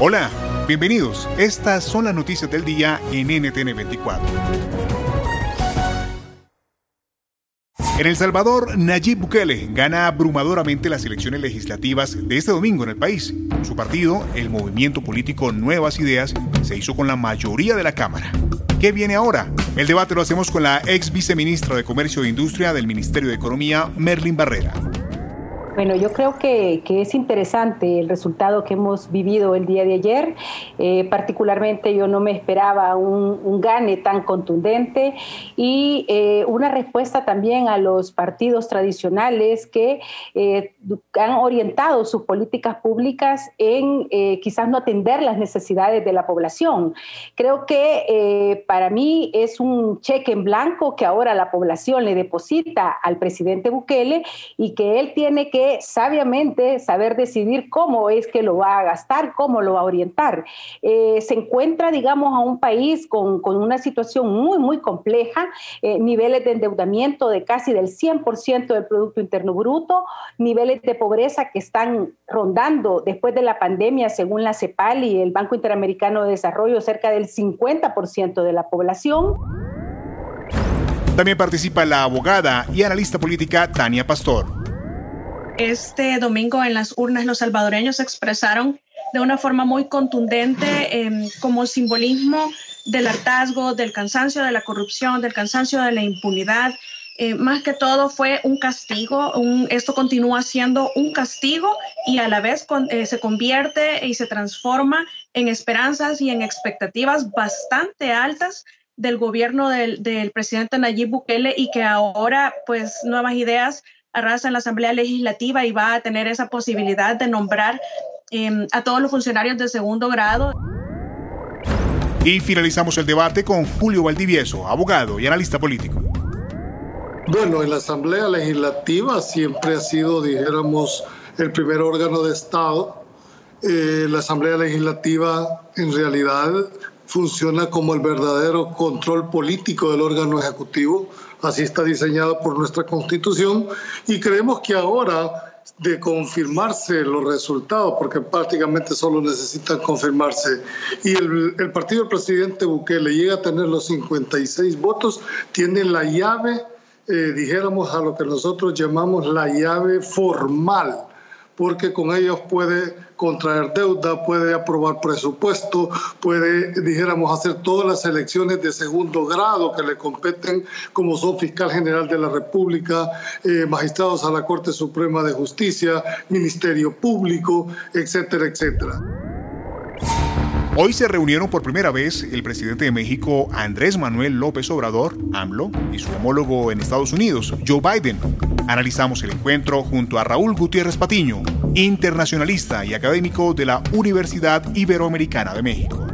Hola, bienvenidos. Estas son las noticias del día en NTN 24. En El Salvador, Nayib Bukele gana abrumadoramente las elecciones legislativas de este domingo en el país. Su partido, el movimiento político Nuevas Ideas, se hizo con la mayoría de la Cámara. ¿Qué viene ahora? El debate lo hacemos con la ex viceministra de Comercio e Industria del Ministerio de Economía, Merlin Barrera. Bueno, yo creo que, es interesante el resultado que hemos vivido el día de ayer. Eh, particularmente yo no me esperaba un, gane tan contundente y eh, una respuesta también a los partidos tradicionales que eh, han orientado sus políticas públicas en quizás no atender las necesidades de la población. Creo que para mí es un cheque en blanco que ahora la población le deposita al presidente Bukele y que él tiene que sabiamente saber decidir cómo es que lo va a gastar, cómo lo va a orientar. Eh, se encuentra, digamos, a un país con, una situación muy, muy compleja, eh, niveles de endeudamiento de casi del 100% del Producto Interno Bruto, niveles de pobreza que están rondando después de la pandemia, según la CEPAL y el Banco Interamericano de Desarrollo, cerca del 50% de la población. También participa la abogada y analista política Tania Pastor. Este domingo en las urnas los salvadoreños expresaron de una forma muy contundente em, como simbolismo del hartazgo, del cansancio de la corrupción, del cansancio de la impunidad. Eh, más que todo fue un castigo, esto continúa siendo un castigo y a la vez eh, se convierte y se transforma en esperanzas y en expectativas bastante altas del gobierno del, del presidente Nayib Bukele y que ahora pues nuevas ideas arrasa en la Asamblea Legislativa y va a tener esa posibilidad de nombrar em, a todos los funcionarios de segundo grado. Y finalizamos el debate con Julio Valdivieso, abogado y analista político. Bueno, en la Asamblea Legislativa siempre ha sido, dijéramos, el primer órgano de Estado. Eh, la Asamblea Legislativa en realidad funciona como el verdadero control político del órgano ejecutivo. Así está diseñado por nuestra constitución. Y creemos que ahora de confirmarse los resultados, porque prácticamente solo necesitan confirmarse, y el, el partido del presidente Bukele llega a tener los 56 votos, tiene la llave, eh, dijéramos a lo que nosotros llamamos la llave formal porque con ellos puede contraer deuda, puede aprobar presupuesto, puede, dijéramos, hacer todas las elecciones de segundo grado que le competen, como son fiscal general de la República, eh, magistrados a la Corte Suprema de Justicia, Ministerio Público, etcétera, etcétera. Hoy se reunieron por primera vez el presidente de México, Andrés Manuel López Obrador, AMLO, y su homólogo en Estados Unidos, Joe Biden. Analizamos el encuentro junto a Raúl Gutiérrez Patiño, internacionalista y académico de la Universidad Iberoamericana de México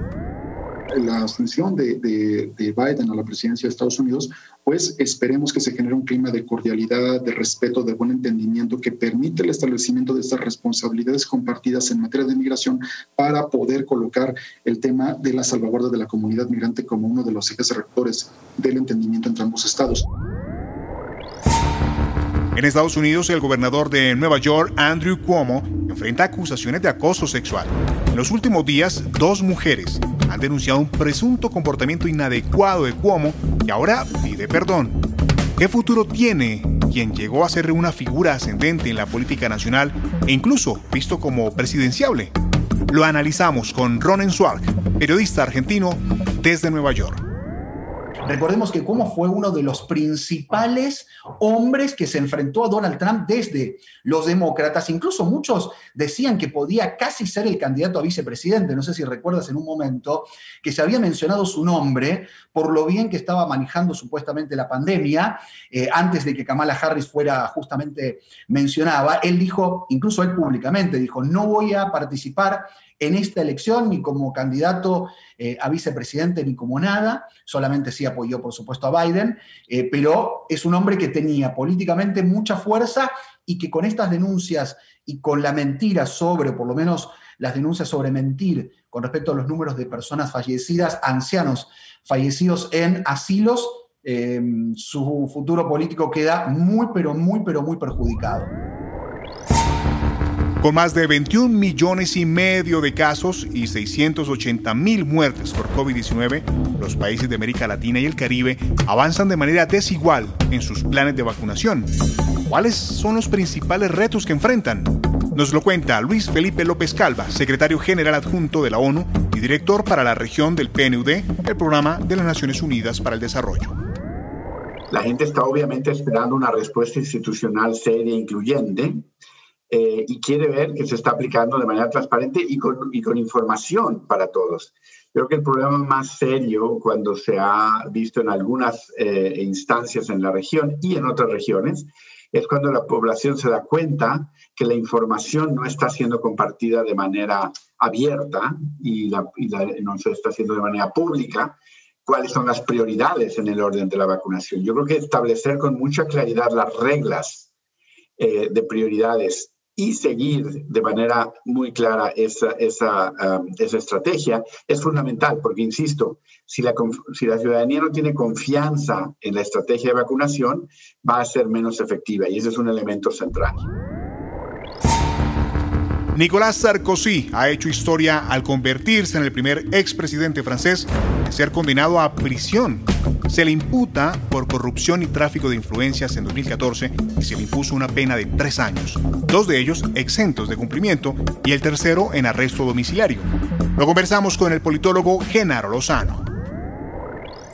la asunción de, Biden a la presidencia de Estados Unidos, pues esperemos que se genere un clima de cordialidad, de respeto, de buen entendimiento que permite el establecimiento de estas responsabilidades compartidas en materia de migración para poder colocar el tema de la salvaguarda de la comunidad migrante como uno de los ejes rectores del entendimiento entre ambos estados. En Estados Unidos, el gobernador de Nueva York, Andrew Cuomo, enfrenta acusaciones de acoso sexual. Los últimos días, dos mujeres denunciado un presunto comportamiento inadecuado de Cuomo y ahora pide perdón. ¿Qué futuro tiene quien llegó a ser una figura ascendente en la política nacional e incluso visto como presidenciable? Lo analizamos con Ronen Swalk, periodista argentino desde Nueva York. Recordemos que como fue uno de los principales hombres que se enfrentó a Donald Trump desde los demócratas. Incluso muchos decían que podía casi ser el candidato a vicepresidente. No sé si recuerdas en un momento que se había mencionado su nombre por lo bien que estaba manejando supuestamente la pandemia. Eh, antes de que Kamala Harris fuera justamente mencionada, él dijo, incluso él públicamente dijo, no voy a participar en esta elección, ni como candidato eh, a vicepresidente, ni como nada, solamente sí apoyó, por supuesto, a Biden, eh, pero es un hombre que tenía políticamente mucha fuerza y que con estas denuncias y con la mentira sobre, por lo menos las denuncias sobre mentir con respecto a los números de personas fallecidas, ancianos fallecidos en asilos, eh, su futuro político queda muy, pero muy, pero muy perjudicado. Con más de 21 millones y medio de casos y 680 mil muertes por COVID-19, los países de América Latina y el Caribe avanzan de manera desigual en sus planes de vacunación. ¿Cuáles son los principales retos que enfrentan? Nos lo cuenta Luis Felipe López Calva, secretario general adjunto de la ONU y director para la región del PNUD, el Programa de las Naciones Unidas para el Desarrollo. La gente está obviamente esperando una respuesta institucional seria e incluyente eh, y quiere ver que se está aplicando de manera transparente y con, y con información para todos. Creo que el problema más serio cuando se ha visto en algunas eh, instancias en la región y en otras regiones es cuando la población se da cuenta que la información no está siendo compartida de manera abierta y, la, y no se está haciendo de manera pública, cuáles son las prioridades en el orden de la vacunación. Yo creo que establecer con mucha claridad las reglas eh, de prioridades y seguir de manera muy clara esa, esa, um, estrategia es fundamental, porque, insisto, si la, si la ciudadanía no tiene confianza en la estrategia de vacunación, va a ser menos efectiva y ese es un elemento central. Nicolás Sarkozy ha hecho historia al convertirse en el primer expresidente francés en ser condenado a prisión. Se le imputa por corrupción y tráfico de influencias en 2014 y se le impuso una pena de tres años, dos de ellos exentos de cumplimiento y el tercero en arresto domiciliario. Lo conversamos con el politólogo Genaro Lozano.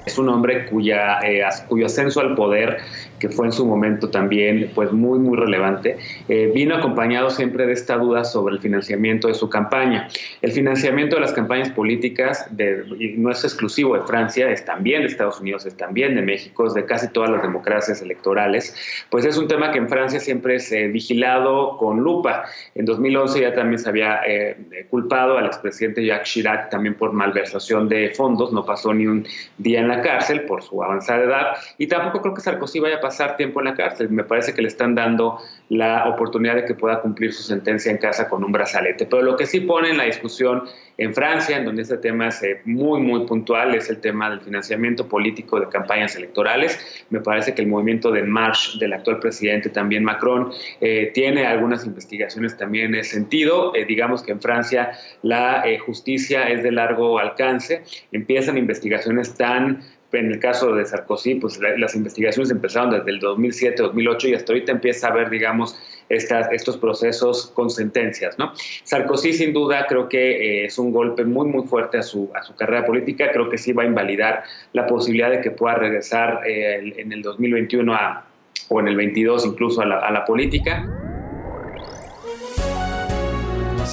Es un hombre cuya, eh, cuyo ascenso al poder que fue en su momento también pues muy muy relevante, eh, vino acompañado siempre de esta duda sobre el financiamiento de su campaña. El financiamiento de las campañas políticas de, no es exclusivo de Francia, es también de Estados Unidos, es también de México, es de casi todas las democracias electorales, pues es un tema que en Francia siempre es eh, vigilado con lupa. En 2011 ya también se había eh, culpado al expresidente Jacques Chirac también por malversación de fondos, no pasó ni un día en la cárcel por su avanzada edad y tampoco creo que Sarkozy vaya a pasar tiempo en la cárcel. Me parece que le están dando la oportunidad de que pueda cumplir su sentencia en casa con un brazalete. Pero lo que sí pone en la discusión en Francia, en donde este tema es eh, muy, muy puntual, es el tema del financiamiento político de campañas electorales. Me parece que el movimiento de March del actual presidente, también Macron, eh, tiene algunas investigaciones también en ese sentido. Eh, digamos que en Francia la justicia es de largo alcance. Empiezan investigaciones tan en el caso de Sarkozy, pues las investigaciones empezaron desde el 2007, 2008 y hasta ahorita empieza a haber, digamos, estas, estos procesos con sentencias, ¿no? Sarkozy sin duda creo que eh, es un golpe muy, muy fuerte a su, a su carrera política, creo que sí va a invalidar la posibilidad de que pueda regresar eh, en el 2021 a, o en el 22 incluso a la, a la política.